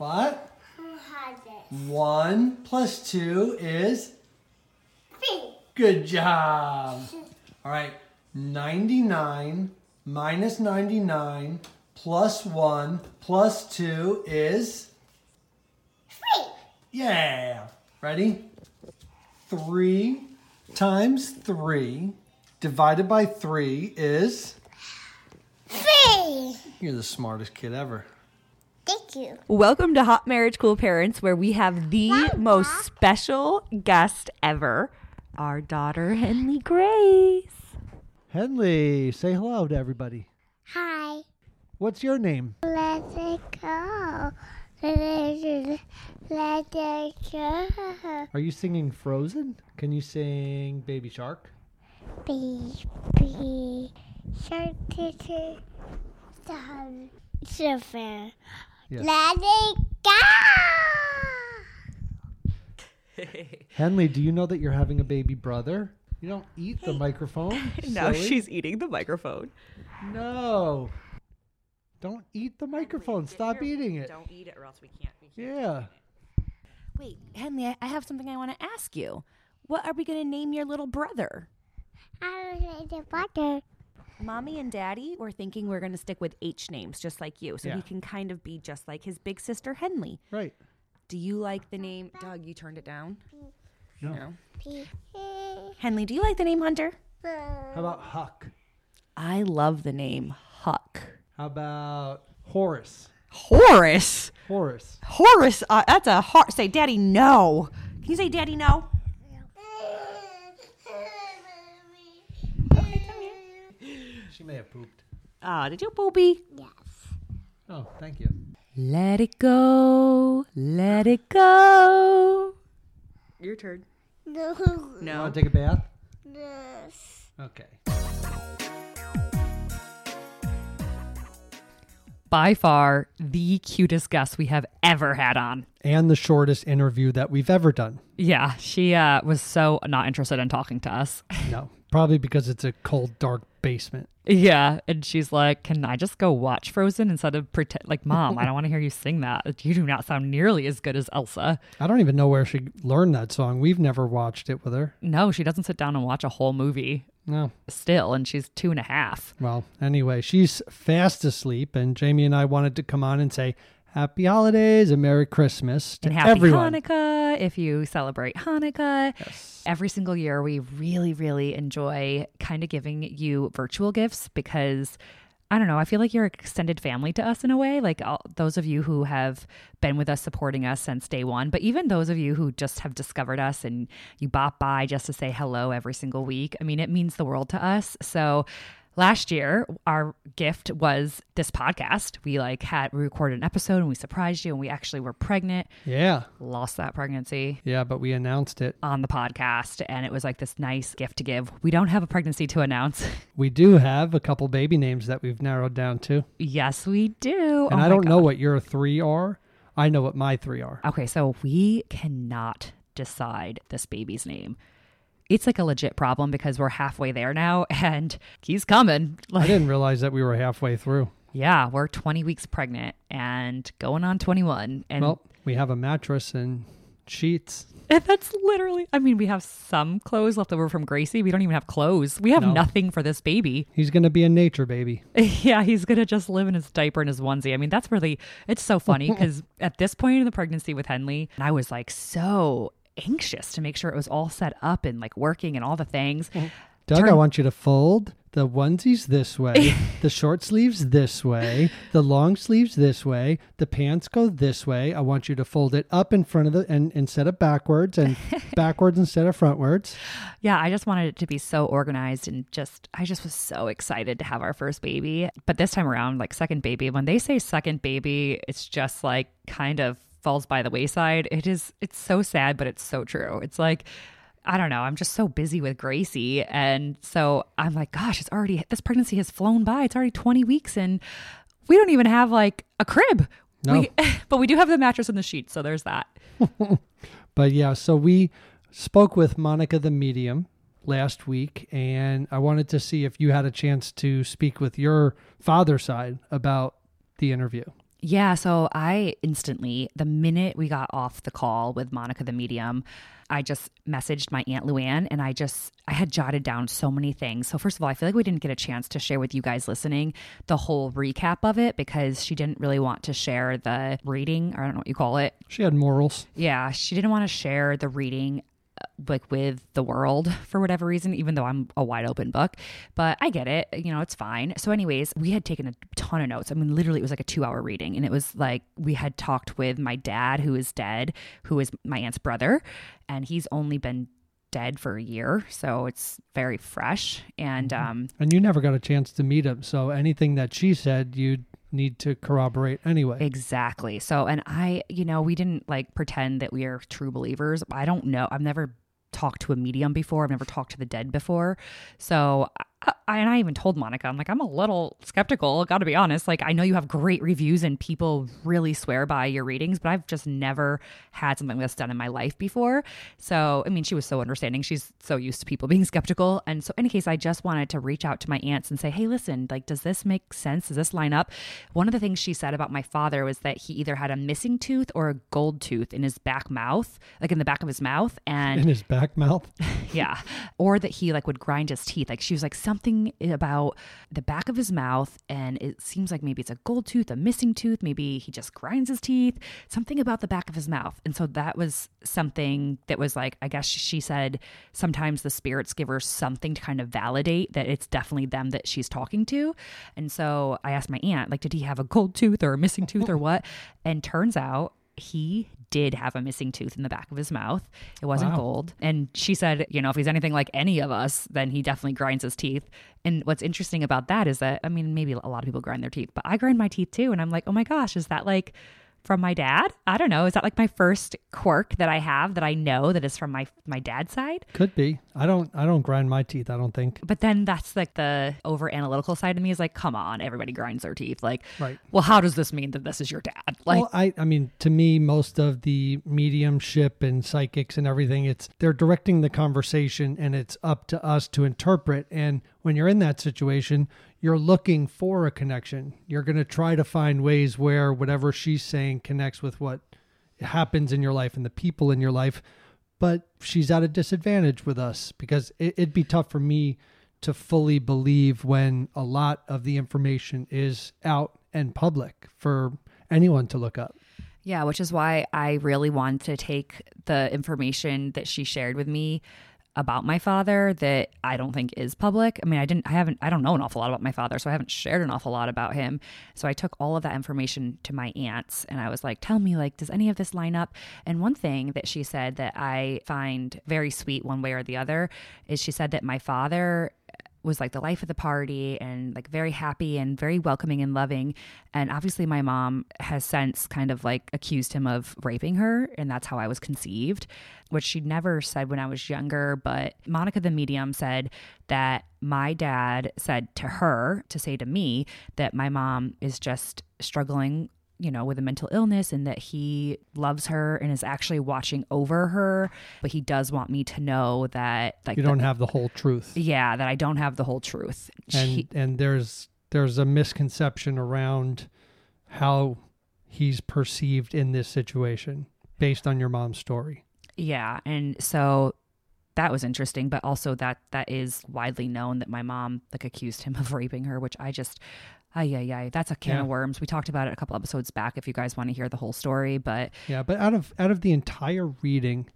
What? Who has it? One plus two is Three. good job. All right, 99 minus 99 plus 1 plus 2 is Three. yeah. Ready? 3 times 3 divided by 3 is Three. you're the smartest kid ever. Thank you. Welcome to Hot Marriage Cool Parents, where we have the most special guest ever, our daughter Henley Grace. Henley, say hello to everybody. Hi. What's your name? Let it go. Let it, let it go. Are you singing Frozen? Can you sing Baby Shark? Baby shark titty sun silver. Yes. Let it go. Henley, do you know that you're having a baby brother? You don't eat the microphone. Now silly. she's eating the microphone. No. Don't eat the microphone. Stop eating it. Don't eat it, or else we can't. We Yeah. Wait, Henley, I- I have something I want to ask you. What are we going to name your little brother? I like the butter. Mommy and Daddy were thinking we're going to stick with H names, just like you, so Yeah. he can kind of be just like his big sister Henley. Right. Do you like the name? Doug, you turned it down. No. No. Henley, do you like the name Hunter? How about Huck? I love the name Huck. How about Horace? Horace. Horace. Horace. Uh, that's a hard. Say, Daddy, no. Can you say, Daddy, no? She may have pooped. Ah, did you, poopy? Yes. Oh, thank you. Let it go. Let it go. Your turn. No. No. Want to take a bath? Yes. Okay. By far the cutest guest we have ever had on. And the shortest interview that we've ever done. Yeah, she uh, was so not interested in talking to us. No. Probably because it's a cold, dark basement. Yeah, and she's like, "Can I just go watch Frozen instead of pretend?" Like, Mom, I don't want to hear you sing that. You do not sound nearly as good as Elsa. I don't even know where she learned that song. We've never watched it with her. No, she doesn't sit down and watch a whole movie No. still, and she's two and a half. Well, anyway, she's fast asleep, and Jamie and I wanted to come on and say Happy Holidays and Merry Christmas to And happy everyone. Hanukkah if you celebrate Hanukkah. Every single year, we really, really enjoy kind of giving you virtual gifts because I don't know. I feel like you're extended family to us in a way. Like all, those of you who have been with us, supporting us since day one, but even those of you who just have discovered us and you bop by just to say hello every single week. I mean, it means the world to us. So last year our gift was this podcast we like had we recorded an episode and we surprised you and we actually were pregnant Yeah. lost that pregnancy Yeah, but we announced it. on the podcast and it was like this nice gift to give we don't have a pregnancy to announce We do have a couple baby names that we've narrowed down to. yes we do And Oh I don't know what your three are. I know what my three are. okay so we cannot decide this baby's name it's like a legit problem because we're halfway there now and he's coming I didn't realize that we were halfway through. yeah we're 20 weeks pregnant and going on 21 and Well, we have a mattress and sheets. And that's literally, I mean, we have some clothes left over from Gracie. We don't even have clothes. We have No. nothing for this baby. He's going to be a nature baby. yeah, he's going to just live in his diaper and his onesie. I mean, that's really, it's so funny because at this point in the pregnancy with Henley, I was like so anxious to make sure it was all set up and like working and all the things. Doug, I want you to fold the onesies this way, the short sleeves this way, the long sleeves this way, the pants go this way. I want you to fold it up in front of the and instead of backwards and backwards instead of frontwards. Yeah, I just wanted it to be so organized and just, I just was so excited to have our first baby. But this time around, like second baby, when they say second baby, it's just like kind of falls by the wayside. It is, it's so sad, but it's so true. It's like, I don't know. I'm just so busy with Gracie. And so I'm like, gosh, it's already, this pregnancy has flown by. It's already 20 weeks and we don't even have like a crib. No. We, but we do have the mattress and the sheets. So there's that. But yeah, so we spoke with Monica the medium last week, and I wanted to see if you had a chance to speak with your father side about the interview. Yeah, so I instantly, the minute we got off the call with Monica the medium, I just messaged my Aunt Luann and I just, I had jotted down so many things. So, first of all, I feel like we didn't get a chance to share with you guys listening the whole recap of it because she didn't really want to share the reading, or I don't know what you call it. She had morals. Yeah, she didn't want to share the reading like with the world for whatever reason even though I'm a wide open book but I get it you know it's fine so anyways we had taken a ton of notes I mean literally it was like a 2 hour reading and it was like we had talked with my dad who is dead who is my aunt's brother and he's only been dead for a year so it's very fresh and um And you never got a chance to meet him. So anything that she said, you'd need to corroborate anyway. Exactly. So, and I, you know, we didn't like pretend that we are true believers. I don't know. I've never talked to a medium before. I've never talked to the dead before. So, I, and I even told Monica, I'm like, I'm a little skeptical, got to be honest. Like, I know you have great reviews and people really swear by your readings, but I've just never had something like this done in my life before. So, I mean, she was so understanding. She's so used to people being skeptical. And so, in any case, I just wanted to reach out to my aunts and say, hey, listen, like, does this make sense? Does this line up? One of the things she said about my father was that he either had a missing tooth or a gold tooth in his back mouth, like in the back of his mouth. And In his back mouth. yeah. Or that he like would grind his teeth. Like she was like something about the back of his mouth. And it seems like maybe it's a gold tooth, a missing tooth. Maybe he just grinds his teeth, something about the back of his mouth. And so that was something that was like, I guess she said sometimes the spirits give her something to kind of validate that it's definitely them that she's talking to. And so I asked my aunt, like, did he have a gold tooth or a missing tooth or what? And turns out he did have a missing tooth in the back of his mouth. It wasn't Wow. gold. And she said, you know, if he's anything like any of us, then he definitely grinds his teeth. And what's interesting about that is that, I mean, maybe a lot of people grind their teeth, but I grind my teeth too. And I'm like, oh my gosh, is that like from my dad? I don't know. Is that like my first quirk that I have that I know that is from my my dad's side? Could be. I don't. I don't grind my teeth. I don't think. But then that's like the over analytical side of me is like, come on, everybody grinds their teeth. Like, Right. well, how does this mean that this is your dad? Like, well, I. I mean, to me, most of the mediumship and psychics and everything, it's they're directing the conversation, and it's up to us to interpret. And when you're in that situation, you're looking for a connection. You're going to try to find ways where whatever she's saying connects with what happens in your life and the people in your life. But she's at a disadvantage with us because it, it'd be tough for me to fully believe when a lot of the information is out and public for anyone to look up. Yeah, which is why I really want to take the information that she shared with me about my father that I don't think is public. I mean, I didn't I haven't I don't know an awful lot about my father, so I haven't shared an awful lot about him. So I took all of that information to my aunts and I was like, "Tell me like does any of this line up?" And one thing that she said that I find very sweet one way or the other is she said that my father was like the life of the party and like very happy and very welcoming and loving. And obviously, my mom has since kind of like accused him of raping her, and that's how I was conceived, which she never said when I was younger. But Monica the medium said that my dad said to her to say to me that my mom is just struggling you know, with a mental illness and that he loves her and is actually watching over her. But he does want me to know that, like, You don't have the whole truth. yeah, that I don't have the whole truth. and She- and there's there's a misconception around how he's perceived in this situation based on your mom's story. yeah, and so that was interesting, but also that that is widely known that my mom like accused him of raping her, which I just ay yeah yeah that's a can Yeah. of worms. We talked about it a couple episodes back if you guys want to hear the whole story, but Yeah, but out of out of the entire reading,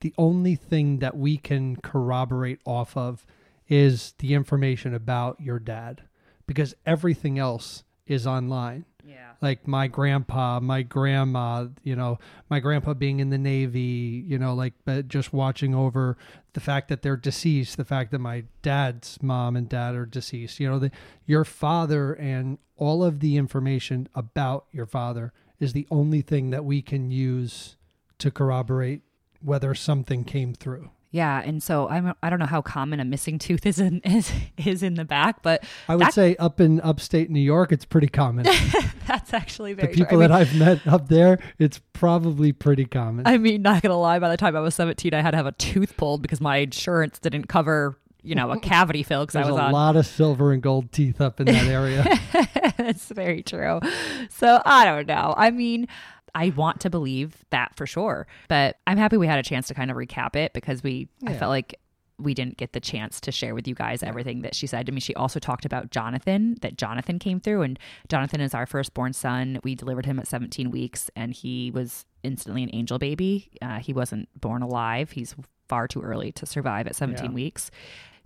the only thing that we can corroborate off of is the information about your dad because everything else is online. Yeah. like my grandpa, my grandma, you know, my grandpa being in the Navy, you know, like but just watching over the fact that they're deceased, the fact that my dad's mom and dad are deceased, you know, the, your father and all of the information about your father is the only thing that we can use to corroborate whether something came through. Yeah, and so I'm I don't know how common a missing tooth is in is, is in the back, but I would That- say up in upstate New York, it's pretty common. that's actually the very true. I people mean- that I've met up there, it's probably pretty common. I mean, not gonna lie, by the time I was 17, I had to have a tooth pulled because my insurance didn't cover, you know, a cavity fill because I was a on. lot of silver and gold teeth up in that area. That's very true. So I don't know. I mean, I want to believe that for sure, but I'm happy we had a chance to kind of recap it because we, I felt like we didn't get the chance to share with you guys everything that she said to me. She also talked about Jonathan, that Jonathan came through, and Jonathan is our firstborn son. We delivered him at 17 weeks, and he was instantly an angel baby. Uh, he wasn't born alive. He's far too early to survive at 17 Yeah. weeks.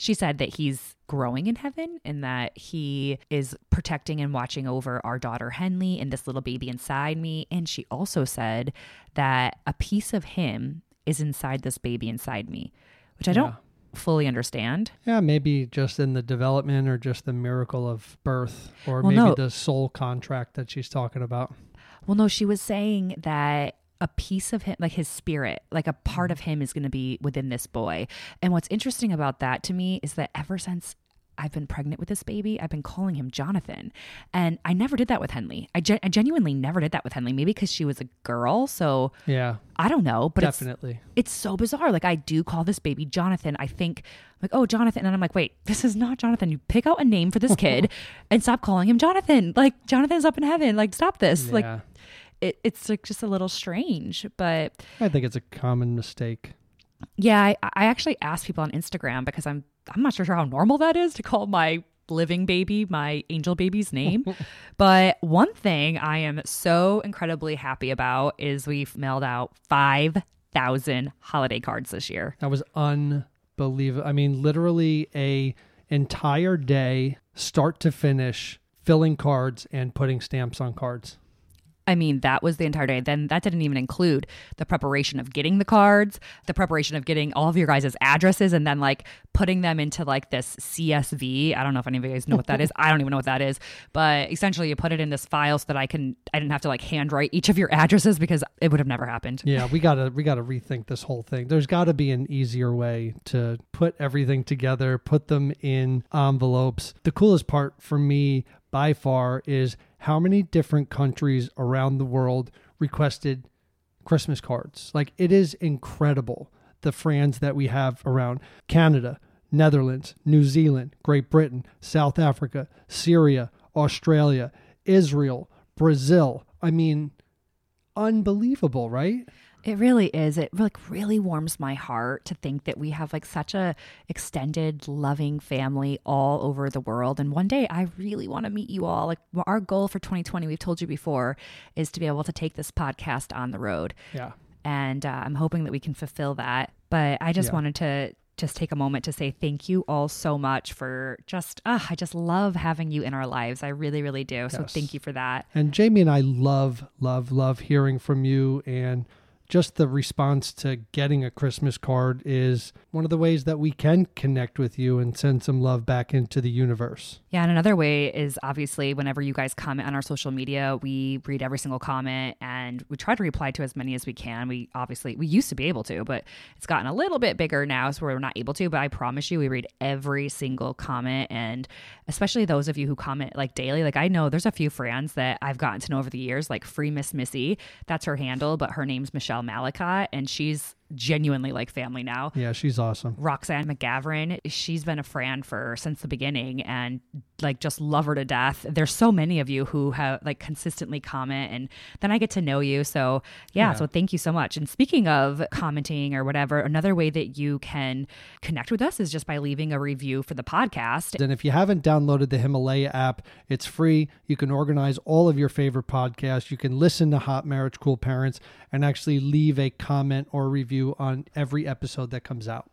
She said that he's growing in heaven and that he is protecting and watching over our daughter Henley and this little baby inside me. And she also said that a piece of him is inside this baby inside me, which I don't Yeah. fully understand. Yeah, maybe just in the development or just the miracle of birth or Well, maybe no. the soul contract that she's talking about. Well, no, she was saying that a piece of him, like his spirit, like a part mm-hmm. of him is going to be within this boy. And what's interesting about that to me is that ever since I've been pregnant with this baby, I've been calling him Jonathan. And I never did that with Henley. I, gen- I genuinely never did that with Henley, maybe because she was a girl. So Yeah, I don't know, but it's definitely. it's so bizarre. Like I do call this baby Jonathan. I think like, oh Jonathan, and I'm like, wait, this is not Jonathan. You pick out a name for this kid and stop calling him Jonathan. Like Jonathan's up in heaven. Like stop this. Like yeah. It, it's like just a little strange. But I think it's a common mistake. yeah, I, I actually asked people on Instagram because I'm I'm not sure how normal that is to call my living baby my angel baby's name. but one thing I am so incredibly happy about is we've mailed out five thousand holiday cards this year. That was unbelievable. I mean, literally a entire day, start to finish, filling cards and putting stamps on cards. I mean, that was the entire day. Then that didn't even include the preparation of getting the cards, the preparation of getting all of your guys' addresses, and then like putting them into like this CSV. I don't know if any of you guys know what that is. I don't even know what that is. But essentially, you put it in this file so that I can, I didn't have to like handwrite each of your addresses because it would have never happened. Yeah, we gotta we gotta rethink this whole thing. There's got to be an easier way to put everything together, put them in envelopes. The coolest part for me by far is how many different countries around the world requested Christmas cards. Like it is incredible the friends that we have around Canada, Netherlands, New Zealand, Great Britain, South Africa, Syria, Australia, Israel, Brazil. I mean, unbelievable, right? It really is. It like really warms my heart to think that we have like such a extended, loving family all over the world. And one day, I really want to meet you all. Like our goal for 2020, we've told you before, is to be able to take this podcast on the road, Yeah. and uh, I'm hoping that we can fulfill that. But I just Yeah. wanted to just take a moment to say thank you all so much for just ah, I just love having you in our lives. I really, really do. So Yes. thank you for that. And Jamie and I love, love, love hearing from you. And just the response to getting a Christmas card is one of the ways that we can connect with you and send some love back into the universe. Yeah, and another way is obviously whenever you guys comment on our social media, we read every single comment and we try to reply to as many as we can. We obviously we used to be able to, but it's gotten a little bit bigger now, so we're not able to. But I promise you, we read every single comment, and especially those of you who comment like daily. Like I know there's a few friends that I've gotten to know over the years, like Free Miss Missy. That's her handle, but her name's Michelle Malacott, and she's genuinely like family now. Yeah, she's awesome. Roxanne McGavran, she's been a friend for since the beginning and like just love her to death. There's so many of you who have like consistently comment and then I get to know you. So yeah, Yeah. so thank you so much. And speaking of commenting or whatever, another way that you can connect with us is just by leaving a review for the podcast. And if you haven't downloaded the Himalaya app, it's free. You can organize all of your favorite podcasts. You can listen to Hot Marriage Cool Parents and actually leave a comment or review on every episode that comes out.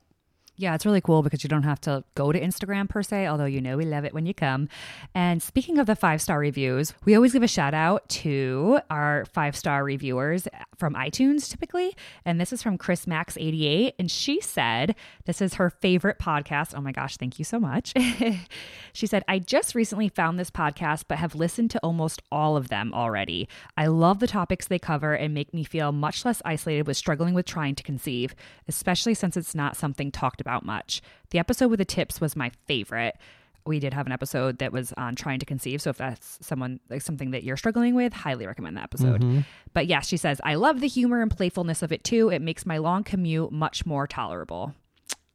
Yeah, it's really cool because you don't have to go to Instagram per se, although you know we love it when you come. And speaking of the five star reviews, we always give a shout out to our five star reviewers from iTunes typically. And this is from Chris Max 88. And she said, This is her favorite podcast. Oh my gosh, thank you so much. she said, I just recently found this podcast, but have listened to almost all of them already. I love the topics they cover and make me feel much less isolated with struggling with trying to conceive, especially since it's not something talked about much. The episode with the tips was my favorite. We did have an episode that was on trying to conceive. So if that's someone like something that you're struggling with, highly recommend that episode. Mm-hmm. But yeah, she says, I love the humor and playfulness of it too. It makes my long commute much more tolerable.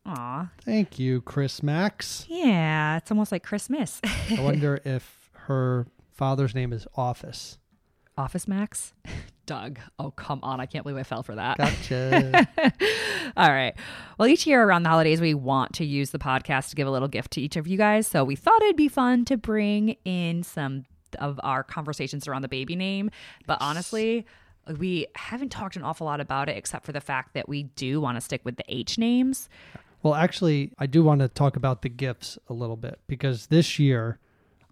Aw. Thank you, Chris Max. Yeah, it's almost like Christmas. I wonder if her father's name is Office. Office Max? Doug. Oh, come on. I can't believe I fell for that. Gotcha. All right. Well, each year around the holidays, we want to use the podcast to give a little gift to each of you guys. So we thought it'd be fun to bring in some of our conversations around the baby name. But honestly, we haven't talked an awful lot about it except for the fact that we do want to stick with the H names. well, actually, I do want to talk about the gifts a little bit because this year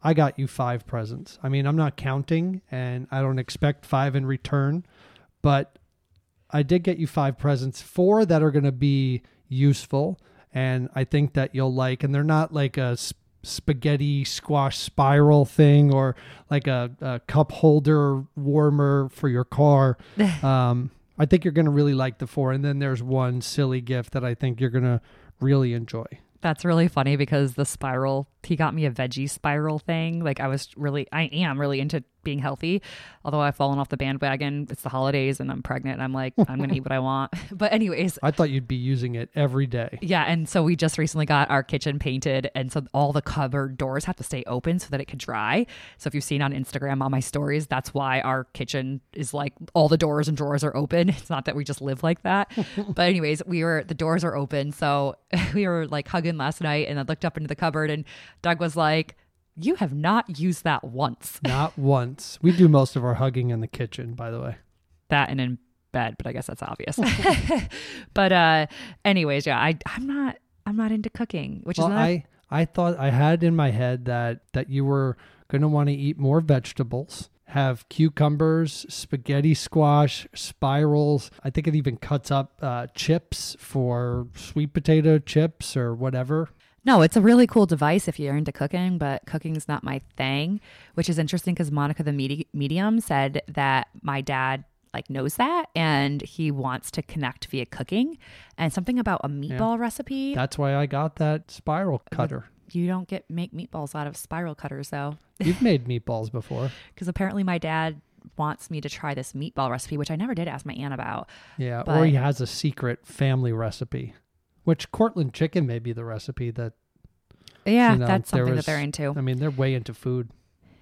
I got you five presents. I mean, I'm not counting and I don't expect five in return, but I did get you five presents, four that are going to be useful and I think that you'll like. And they're not like a sp- spaghetti squash spiral thing or like a, a cup holder warmer for your car. um, I think you're going to really like the four. And then there's one silly gift that I think you're going to really enjoy. That's really funny because the spiral, he got me a veggie spiral thing. Like I was really, I am really into being healthy. Although I've fallen off the bandwagon. It's the holidays and I'm pregnant. And I'm like, I'm going to eat what I want. But, anyways, I thought you'd be using it every day. yeah. And so we just recently got our kitchen painted. And so all the cupboard doors have to stay open so that it could dry. So if you've seen on Instagram on my stories, that's why our kitchen is like all the doors and drawers are open. It's not that we just live like that. but, anyways, we were, the doors are open. So we were like hugging last night and I looked up into the cupboard and Doug was like, You have not used that once. Not once. We do most of our hugging in the kitchen, by the way. that and in bed, but I guess that's obvious. but uh anyways, yeah, I I'm not I'm not into cooking, which Well, is not I I thought I had in my head that that you were going to want to eat more vegetables, have cucumbers, spaghetti squash, spirals. I think it even cuts up uh, chips for sweet potato chips or whatever. No, it's a really cool device if you're into cooking, but cooking's not my thing, which is interesting because Monica the medi- medium said that my dad like knows that and he wants to connect via cooking and something about a meatball recipe. That's why I got that spiral cutter. you don't get make meatballs out of spiral cutters though. You've made meatballs before. because apparently my dad wants me to try this meatball recipe, which I never did ask my aunt about. Yeah, or he has a secret family recipe, which Cortland chicken may be the recipe that Yeah, You know, that's something was- that they're into. I mean, they're way into food.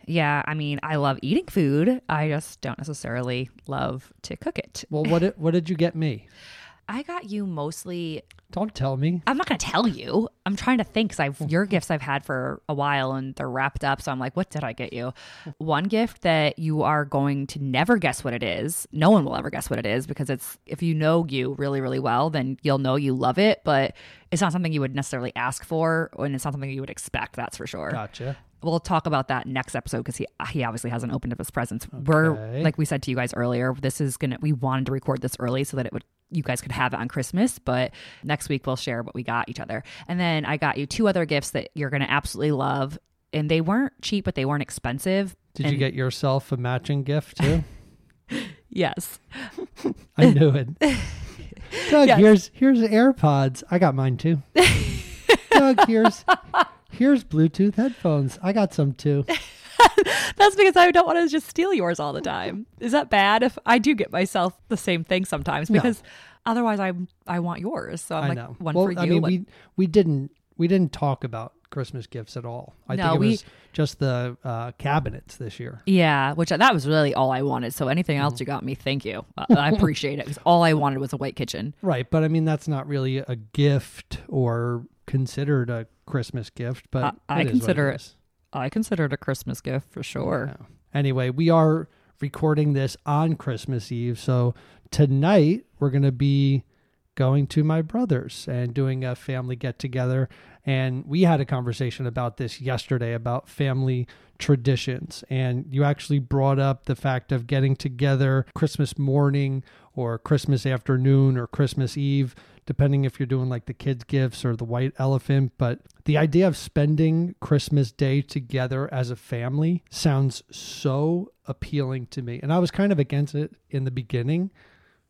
Yeah, I mean, I love eating food. I just don't necessarily love to cook it. Well, what did, what did you get me? I got you mostly. Don't tell me. I'm not going to tell you. I'm trying to think because I've your gifts I've had for a while and they're wrapped up. So I'm like, what did I get you? One gift that you are going to never guess what it is. No one will ever guess what it is because it's if you know you really really well, then you'll know you love it. But it's not something you would necessarily ask for, and it's not something you would expect. That's for sure. Gotcha. We'll talk about that next episode because he he obviously hasn't opened up his presents. We're like we said to you guys earlier, this is gonna we wanted to record this early so that it would you guys could have it on Christmas, but next week we'll share what we got each other. And then I got you two other gifts that you're gonna absolutely love. And they weren't cheap, but they weren't expensive. Did you get yourself a matching gift too? Yes. I knew it. Doug, Yes. here's here's AirPods. I got mine too. Doug, here's here's Bluetooth headphones. I got some too. That's because I don't want to just steal yours all the time. Is that bad if I do get myself the same thing sometimes? No. Because otherwise I I want yours. So I'm I like know. one well, for you. I mean, one- we we didn't we didn't talk about Christmas gifts at all. I No, think it we- was just the uh, cabinets this year. Yeah, which that was really all I wanted. So anything else Mm. you got me, thank you. Uh, I appreciate it because all I wanted was a white kitchen. Right, but I mean that's not really a gift or considered a Christmas gift, but I- I it is what consider it. I consider it a Christmas gift for sure. Yeah. Anyway, we are recording this on Christmas Eve. So tonight we're going to be going to my brother's and doing a family get together. And we had a conversation about this yesterday about family traditions. And you actually brought up the fact of getting together Christmas morning or Christmas afternoon or Christmas Eve, depending if you're doing like the kids' gifts or the white elephant. But the idea of spending Christmas Day together as a family sounds so appealing to me. And I was kind of against it in the beginning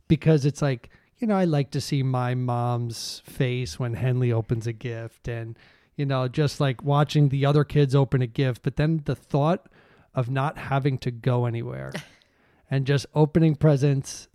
because it's like, you know, I like to see my mom's face when Henley opens a gift and, you know, just like watching the other kids open a gift. But then the thought of not having to go anywhere and just opening presents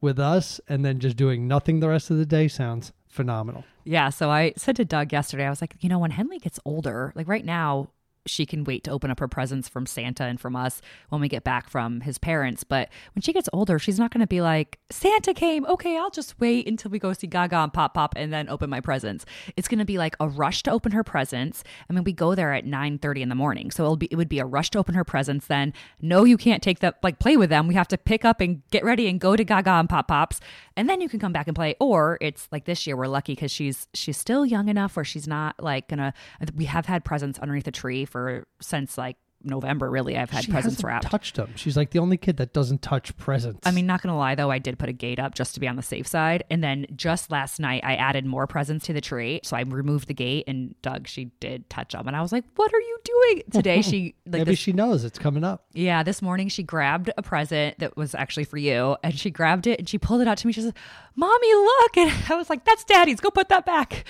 with us and then just doing nothing the rest of the day sounds phenomenal. Yeah. So I said to Doug yesterday, I was like, you know, when Henley gets older, like right now, she can wait to open up her presents from Santa and from us when we get back from his parents. But when she gets older, she's not going to be like, Santa came. Okay, I'll just wait until we go see Gaga and Pop Pop and then open my presents. It's going to be like a rush to open her presents. I mean, we go there at 9 30 in the morning. So it'll be, it would be a rush to open her presents. Then, no, you can't take that, like play with them. We have to pick up and get ready and go to Gaga and Pop Pops. And then you can come back and play. Or it's like this year, we're lucky because she's, she's still young enough where she's not like going to, we have had presents underneath the tree for since like November. Really, I've had she presents hasn't wrapped. touched them. She's like the only kid that doesn't touch presents. I mean, not gonna lie though, I did put a gate up just to be on the safe side. And then just last night, I added more presents to the tree. So I removed the gate, and Doug, she did touch them, and I was like, "What are you doing today?" She like maybe this, she knows it's coming up. yeah, this morning she grabbed a present that was actually for you, and she grabbed it and she pulled it out to me. She says, "Mommy, look!" And I was like, "That's Daddy's. Go put that back."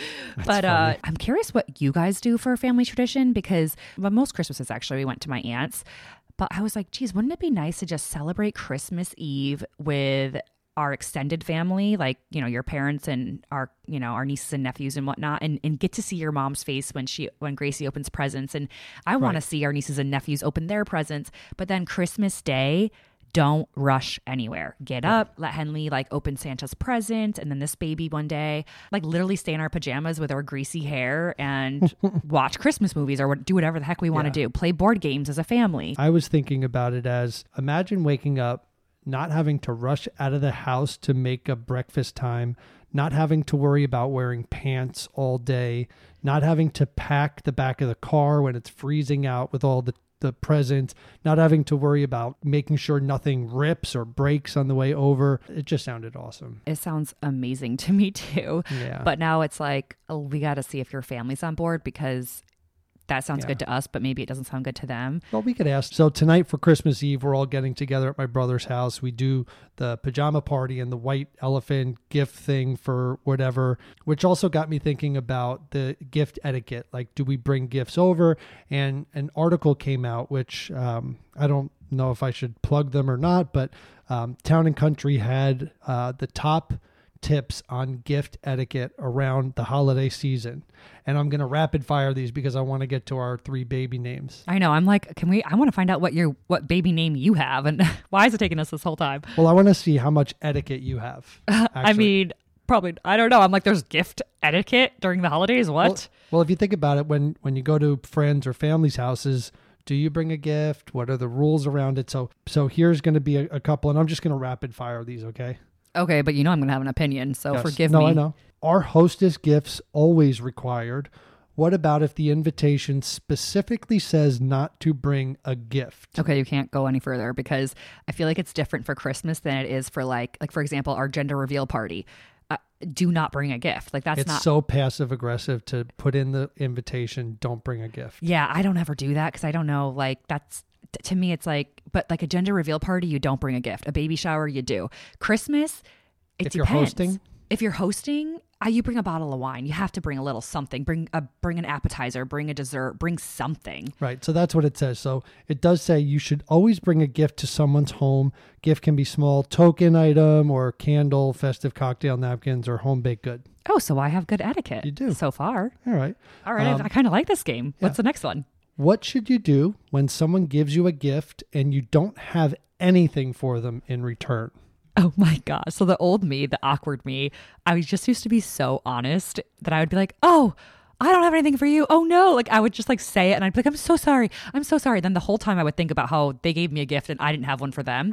but uh. I'm curious what you guys do for a family tradition because well, most Christmases actually we went to my aunt's. But I was like, geez, wouldn't it be nice to just celebrate Christmas Eve with our extended family, like, you know, your parents and our, you know, our nieces and nephews and whatnot, and, and get to see your mom's face when she when Gracie opens presents. And I want to see our nieces and nephews open their presents. But then Christmas Day, don't rush anywhere. Get up, let Henley like open Santa's present, and then this baby one day, like literally stay in our pajamas with our greasy hair and watch Christmas movies or do whatever the heck we want to Yeah. do. Play board games as a family. I was thinking about it as imagine waking up, not having to rush out of the house to make a breakfast time, not having to worry about wearing pants all day, not having to pack the back of the car when it's freezing out with all the the presents, not having to worry about making sure nothing rips or breaks on the way over. It just sounded awesome. It sounds amazing to me too. Yeah. But now it's like, oh, we got to see if your family's on board because that sounds Yeah. good to us, but maybe it doesn't sound good to them. Well, we could ask. So tonight for Christmas Eve, we're all getting together at my brother's house. We do the pajama party and the white elephant gift thing for whatever, which also got me thinking about the gift etiquette. Like, do we bring gifts over? And an article came out, which um, I don't know if I should plug them or not, but um, Town and Country had uh, the top tips on gift etiquette around the holiday season. And I'm going to rapid fire these because I want to get to our three baby names. I know. I'm like, can we? I want to find out what your what baby name you have, and why is it taking us this whole time? Well, I want to see how much etiquette you have. I mean, probably. I don't know. I'm like, there's gift etiquette during the holidays. What? well, well, if you think about it, when when you go to friends or families' houses, do you bring a gift? What are the rules around it? So, so here's going to be a, a couple, and I'm just going to rapid fire these. Okay. Okay, but you know I'm gonna have an opinion, so Yes. forgive no, me. No, I know. Are hostess gifts always required? What about if the invitation specifically says not to bring a gift? Okay, you can't go any further because I feel like it's different for Christmas than it is for like like for example our gender reveal party. Uh, do not bring a gift. Like that's it's not. so passive aggressive to put in the invitation. Don't bring a gift. yeah, I don't ever do that because I don't know. Like that's to me, it's like. But like a gender reveal party, you don't bring a gift. A baby shower, you do. Christmas, it If you're depends. hosting? If you're hosting, uh, you bring a bottle of wine. You have to bring a little something. Bring a bring an appetizer. Bring a dessert. Bring something. Right. So that's what it says. So it does say you should always bring a gift to someone's home. Gift can be small token item or candle, festive cocktail napkins, or home baked good. Oh, so I have good etiquette. You do. so far. All right. All right, Um, I, I kind of like this game. yeah. What's the next one? What should you do when someone gives you a gift and you don't have anything for them in return? Oh my God. So the old me, the awkward me, I just used to be so honest that I would be like, oh, I don't have anything for you. Oh no. Like I would just like say it and I'd be like, I'm so sorry. I'm so sorry. Then the whole time I would think about how they gave me a gift and I didn't have one for them.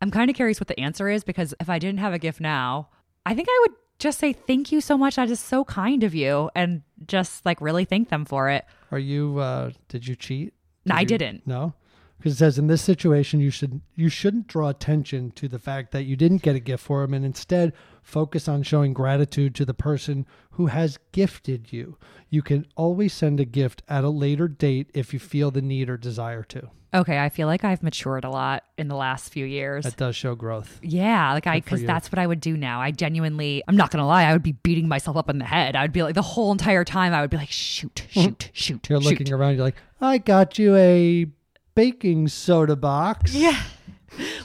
I'm kind of curious what the answer is because if I didn't have a gift now, I think I would just say, thank you so much. That is so kind of you and just like really thank them for it. Are you? Uh, did you cheat? No, I you- didn't. No, because it says in this situation you should you shouldn't draw attention to the fact that you didn't get a gift for him, and instead focus on showing gratitude to the person who has gifted you. You can always send a gift at a later date if you feel the need or desire to. Okay. I feel like I've matured a lot in the last few years. That does show growth. Yeah, like I, because that's what I would do now. I genuinely, I'm not gonna lie, I would be beating myself up in the head. I would be like the whole entire time. I would be like, shoot, mm-hmm. shoot, shoot, You're shoot. looking around. You're like, I got you a baking soda box. Yeah,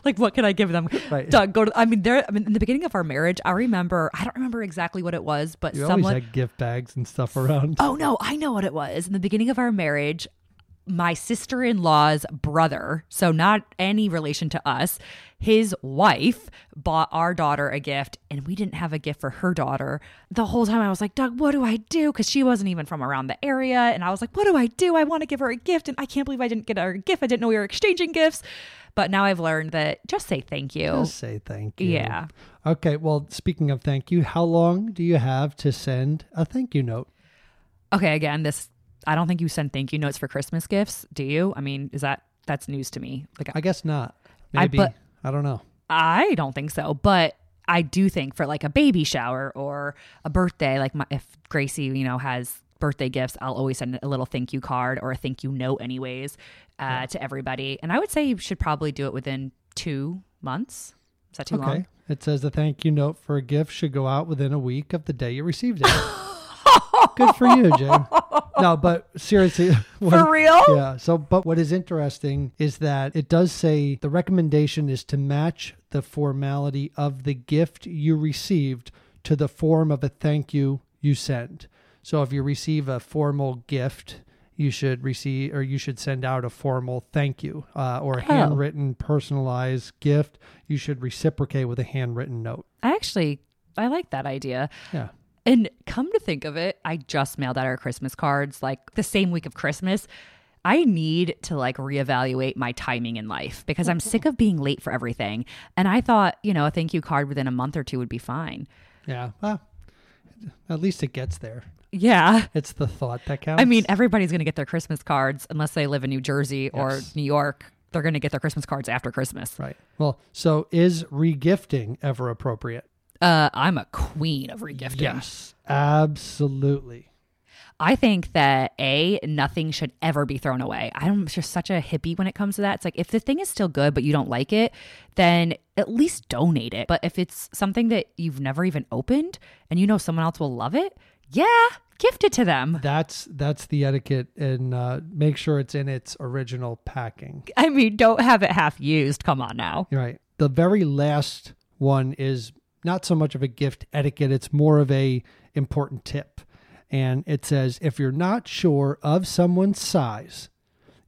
like, what can I give them? Right. Doug, go to. I mean, there. I mean, in the beginning of our marriage, I remember. I don't remember exactly what it was, but You someone. always had gift bags and stuff around. Oh no, I know what it was. In the beginning of our marriage, my sister-in-law's brother, so not any relation to us, his wife bought our daughter a gift and we didn't have a gift for her daughter. The whole time I was like, "Doug, what do I do?" cuz she wasn't even from around the area and I was like, "What do I do? I want to give her a gift and I can't believe I didn't get her a gift. I didn't know we were exchanging gifts." But now I've learned that just say thank you. Just say thank you. Yeah. Okay. Well, speaking of thank you, how long do you have to send a thank you note? Okay, again, this I don't think you send thank you notes for Christmas gifts, do you? I mean, is that that's news to me? Like I guess not. I Maybe. I don't know. I don't think so, but I do think for like a baby shower or a birthday, like my, if Gracie, you know, has birthday gifts, I'll always send a little thank you card or a thank you note, anyways, uh, to everybody. And I would say you should probably do it within two months. Is that too okay. long? It says the thank you note for a gift should go out within a week of the day you received it. Good for you, Jane. No, but seriously, For real? Yeah. So, but what is interesting is that it does say the recommendation is to match the formality of the gift you received to the form of a thank you you send. So, if you receive a formal gift, you should receive or you should send out a formal thank you uh, or a Oh. handwritten personalized gift. You should reciprocate with a handwritten note. I actually I like that idea. Yeah. And come to think of it, I just mailed out our Christmas cards like the same week of Christmas. I need to like reevaluate my timing in life because I'm sick mm-hmm. of being late for everything. And I thought, you know, a thank you card within a month or two would be fine. Yeah. Well, at least it gets there. Yeah. It's the thought that counts. I mean, everybody's going to get their Christmas cards unless they live in New Jersey or Yes. New York. They're going to get their Christmas cards after Christmas. right. Well, so is regifting ever appropriate? Uh, I'm a queen of regifting. Yes, absolutely. I think that a nothing should ever be thrown away. I'm just such a hippie when it comes to that. It's like if the thing is still good but you don't like it, then at least donate it. But if it's something that you've never even opened and you know someone else will love it, yeah, gift it to them. That's that's the etiquette, and uh, make sure it's in its original packing. I mean, don't have it half used. Come on now. Right. The very last one is not so much of a gift etiquette; it's more of a important tip. And it says, if you're not sure of someone's size,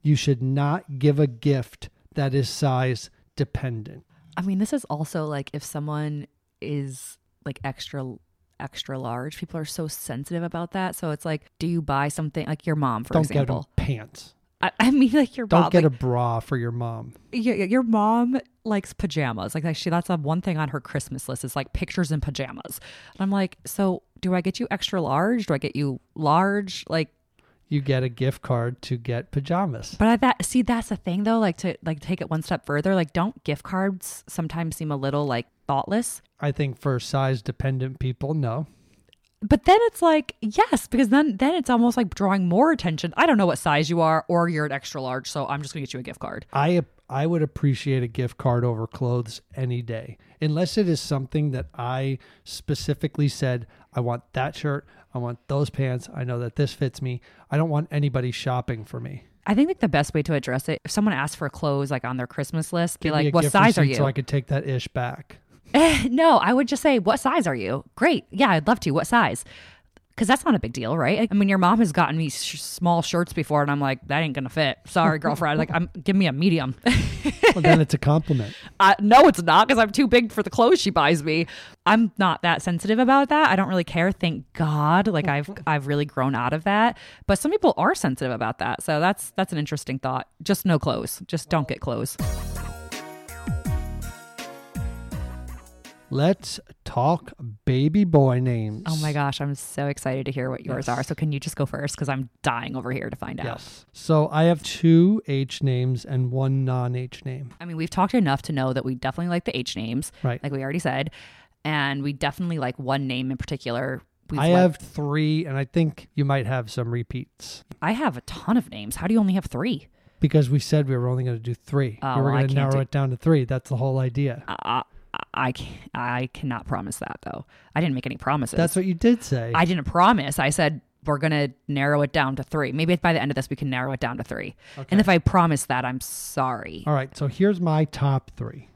you should not give a gift that is size dependent. I mean, this is also like if someone is like extra extra large, people are so sensitive about that. So it's like, do you buy something like your mom, for Don't example? get them pants. I, I mean, like your Don't mom, get like, a bra for your mom. your, your mom likes pajamas. Like, like she that's a one thing on her Christmas list is like pictures in pajamas. And I'm like, so do I get you extra large? Do I get you large? Like, You get a gift card to get pajamas. but I that see that's the thing though. Like to like take it one step further. Like, don't gift cards sometimes seem a little like thoughtless? I think for size dependent people, no. But then it's like yes, because then then it's almost like drawing more attention. I don't know what size you are, or you're an extra large, so I'm just gonna get you a gift card. I I would appreciate a gift card over clothes any day, unless it is something that I specifically said I want that shirt, I want those pants. I know that this fits me. I don't want anybody shopping for me. I think like the best way to address it, if someone asks for clothes like on their Christmas list, be Give a like, "What size are you?" So I could take that ish back. No, I would just say, "What size are you?" Great, yeah, I'd love to. What size? Because that's not a big deal, right? I mean, your mom has gotten me sh- small shirts before, and I'm like, that ain't gonna fit. Sorry, girlfriend. like, I'm give me a medium. Well, then it's a compliment. uh, no, it's not because I'm too big for the clothes she buys me. I'm not that sensitive about that. I don't really care. Thank God. Like I've I've really grown out of that. But some people are sensitive about that. So that's that's an interesting thought. Just no clothes. Just don't get clothes. Let's talk baby boy names. Oh my gosh, I'm so excited to hear what yours Yes. are. So can you just go first? Because I'm dying over here to find out. Yes. So I have two H names and one non H name. I mean, we've talked enough to know that we definitely like the H names, Right. like we already said, and we definitely like one name in particular. We've I liked- have three, and I think you might have some repeats I have a ton of names. How do you only have three? because we said we were only going to do three. Oh, we were going to narrow do- it down to three. That's the whole idea. I, I, I cannot promise that though. I didn't make any promises. That's what you did say. I didn't promise. I said we're going to narrow it down to three. Maybe by the end of this, we can narrow it down to three. Okay. And if I promise that, I'm sorry. All right, so here's my top three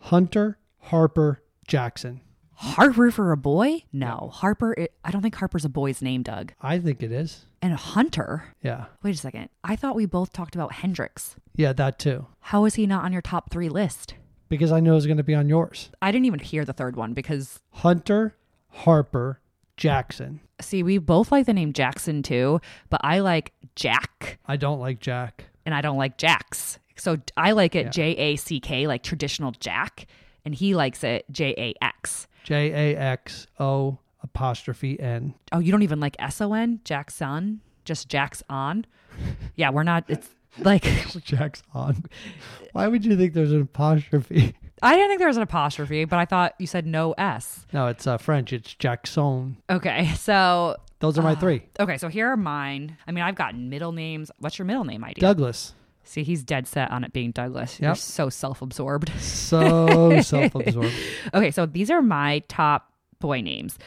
Hunter, Harper, Jackson. Harper for a boy? No. Harper, I don't think Harper's a boy's name, Doug. I think it is. And Hunter? Yeah. Wait a second. I thought we both talked about Hendrix. Yeah, that too. How is he not on your top three list? Because I know it was going to be on yours. I didn't even hear the third one because, Hunter, Harper, Jackson. see, we both like the name Jackson too, but I like Jack I don't like Jack. and I don't like Jax. So I like it Yeah. J A C K, like traditional Jack, and he likes it J A X. J A X O apostrophe N. Oh, you don't even like S O N? Jackson? Just Jack's on? Yeah, we're not, it's like, Jack's on. Why would you think there's an apostrophe? I didn't think there was an apostrophe, but I thought you said no S. No, it's uh, French. It's Jackson. Okay, so Those are my three. okay, so here are mine. I mean, I've got middle names. What's your middle name idea? Douglas. See, he's dead set on it being Douglas. You're so self-absorbed. So self absorbed. okay, so these are my top boy names.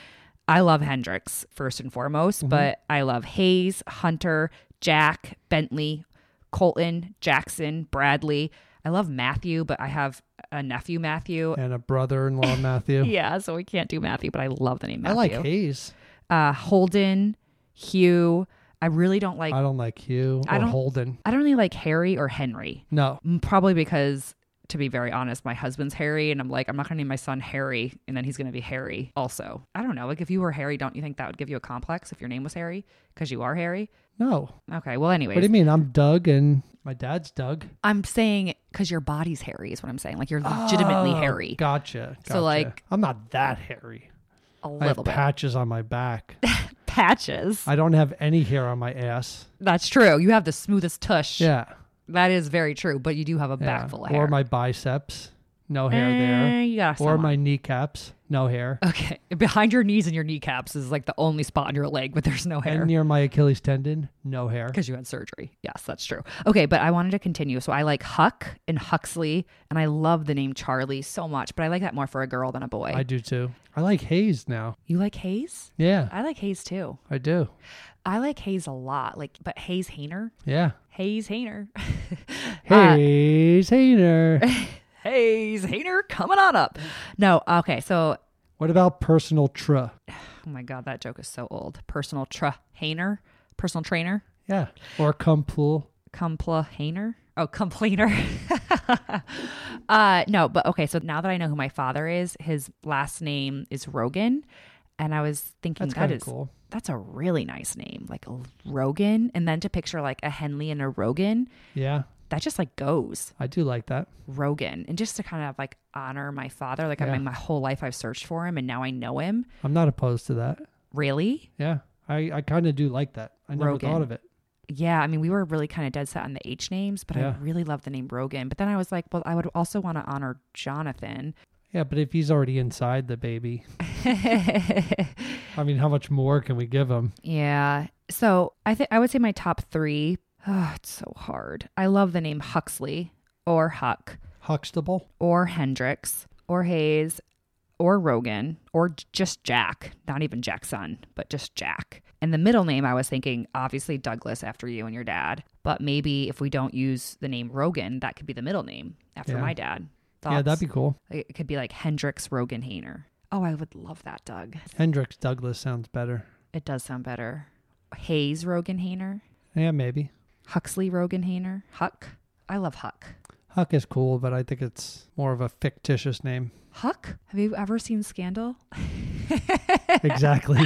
I love Hendrix first and foremost, but I love Hayes, Hunter, Jack, Bentley, Colton, Jackson, Bradley. I love Matthew, but I have a nephew Matthew. And a brother in law, Matthew. Yeah, so we can't do Matthew, but I love the name Matthew. I like Hayes. uh, Holden, Hugh. I really don't like. I don't like Hugh I or don't- Holden. I don't really like Harry or Henry. No. Probably because, to be very honest, my husband's Harry, and I'm like, I'm not gonna name my son Harry, and then he's gonna be Harry also. I don't know. Like, if you were Harry, don't you think that would give you a complex if your name was Harry because you are Harry? No. Okay. Well, anyways, What do you mean? I'm Doug and my dad's Doug. I'm saying because your body's Harry is what I'm saying. Like you're legitimately Oh, Harry, Gotcha, gotcha. So, like- I'm not that hairy. a I have little bit. patches on my back. Patches. I don't have any hair on my ass. That's true. You have the smoothest tush. Yeah. That is very true. But you do have a yeah. back full of hair. Or my biceps. No hair Eh, there. You got Or my kneecaps. No hair. Okay. Behind your knees and your kneecaps is like the only spot on your leg, but there's no hair. And near my Achilles tendon. No hair. Because you had surgery. Yes, that's true. Okay, but I wanted to continue. So I like Huck and Huxley, and I love the name Charlie so much, but I like that more for a girl than a boy. I do too. I like Hayes now. you like Hayes? Yeah, I like Hayes too. I do. I like Hayes a lot. Like, but Hayes Hayner? Yeah. Hayes Hayner. Uh, Hayes Hayner. Hayes Hayner coming on up. No, okay, so What about personal tra? oh my god, that joke is so old. Personal tra Hayner, personal trainer, Yeah. Or Kumpool. Compla Hayner. Oh, complainer. uh no, but okay, so now that I know who my father is, his last name is Rogan. And I was thinking That's that is cool. That's a really nice name. Like Rogan. And then to picture like a Henley and a Rogan, Yeah. that just like goes. I do like that. Rogan. And just to kind of like honor my father. Like I mean my whole life I've searched for him and now I know him. I'm not opposed to that. Really? Yeah. I, I kind of do like that. I never Rogan. thought of it. Yeah, I mean, we were really kind of dead set on the H names, but Yeah. I really love the name Rogan. But then I was like, well, I would also want to honor Jonathan. Yeah, but if he's already inside the baby, I mean, how much more can we give him? yeah. So I think I would say my top three. Oh, it's so hard. I love the name Huxley or Huck Huxtable? or Hendrix or Hayes or Rogan or just Jack. Not even Jackson, but just Jack. And the middle name, I was thinking, obviously Douglas after you and your dad. But maybe if we don't use the name Rogan, that could be the middle name after Yeah. my dad. Yeah, that'd be cool. It could be like Hendrix Rogan Hayner. Oh, I would love that, Doug. Hendrix Douglas sounds better. It does sound better. Hayes Rogan Hayner. Yeah, maybe. Huxley Rogan Hayner. Huck. I love Huck. Huck is cool, but I think it's more of a fictitious name. Huck? Have you ever seen Scandal? Exactly.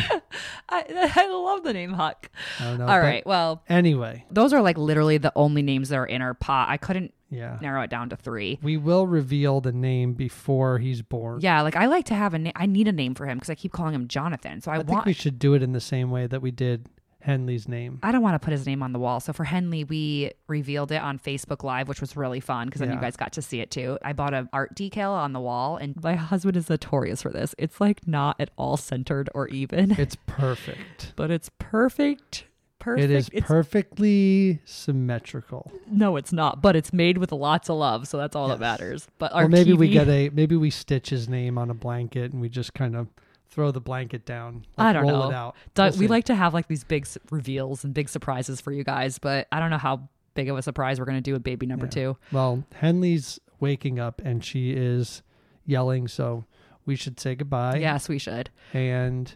I, I love the name Huck. I don't know. All right. Well, Anyway, those are like literally the only names that are in our pot. I couldn't yeah. narrow it down to three. We will reveal the name before he's born. Yeah, like I like to have a name. I need a name for him because I keep calling him Jonathan. So I, I think want. we should do it in the same way that we did Henley's name. I don't want to put his name on the wall. So for Henley, we revealed it on Facebook Live, which was really fun because then you guys got to see it too. I bought an art decal on the wall, and my husband is notorious for this. It's like not at all centered or even, It's perfect. but it's perfect. Perfect. It is It's- perfectly symmetrical. no, it's not, but it's made with lots of love, so that's all that matters. But our Or maybe we get a maybe we stitch his name on a blanket and we just kind of throw the blanket down. I don't roll know. it out. Do- We'll we see. like to have like these big reveals and big surprises for you guys, but I don't know how big of a surprise we're going to do with baby number Yeah. two. Well, Henley's waking up and she is yelling, so we should say goodbye. Yes, we should. And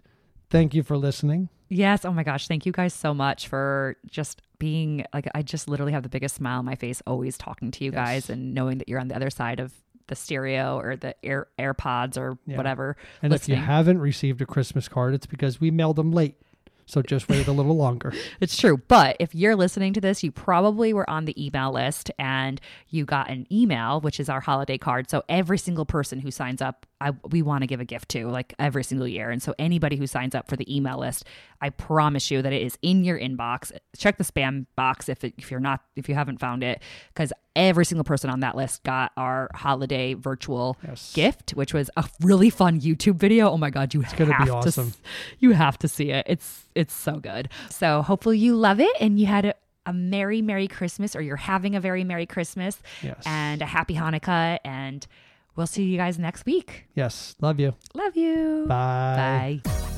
thank you for listening. Yes. Oh my gosh. Thank you guys so much for just being like, I just literally have the biggest smile on my face always talking to you Yes. guys and knowing that you're on the other side of the stereo or the Air AirPods or Yeah. whatever. And if you haven't received a Christmas card, it's because we mailed them late. So just wait a little longer. It's true. But if you're listening to this, you probably were on the email list and you got an email, which is our holiday card. So every single person who signs up, I, we want to give a gift to, like every single year. And so anybody who signs up for the email list, I promise you that it is in your inbox. Check the spam box if it, if you're not if you haven't found it, because every single person on that list got our holiday virtual Yes. gift, which was a really fun YouTube video. Oh my god, you gonna be have to awesome. you have to see it. It's it's so good. So hopefully you love it and you had a, a merry merry Christmas or you're having a very merry Christmas Yes. and a happy Hanukkah and we'll see you guys next week. yes. Love you. Love you. Bye. Bye.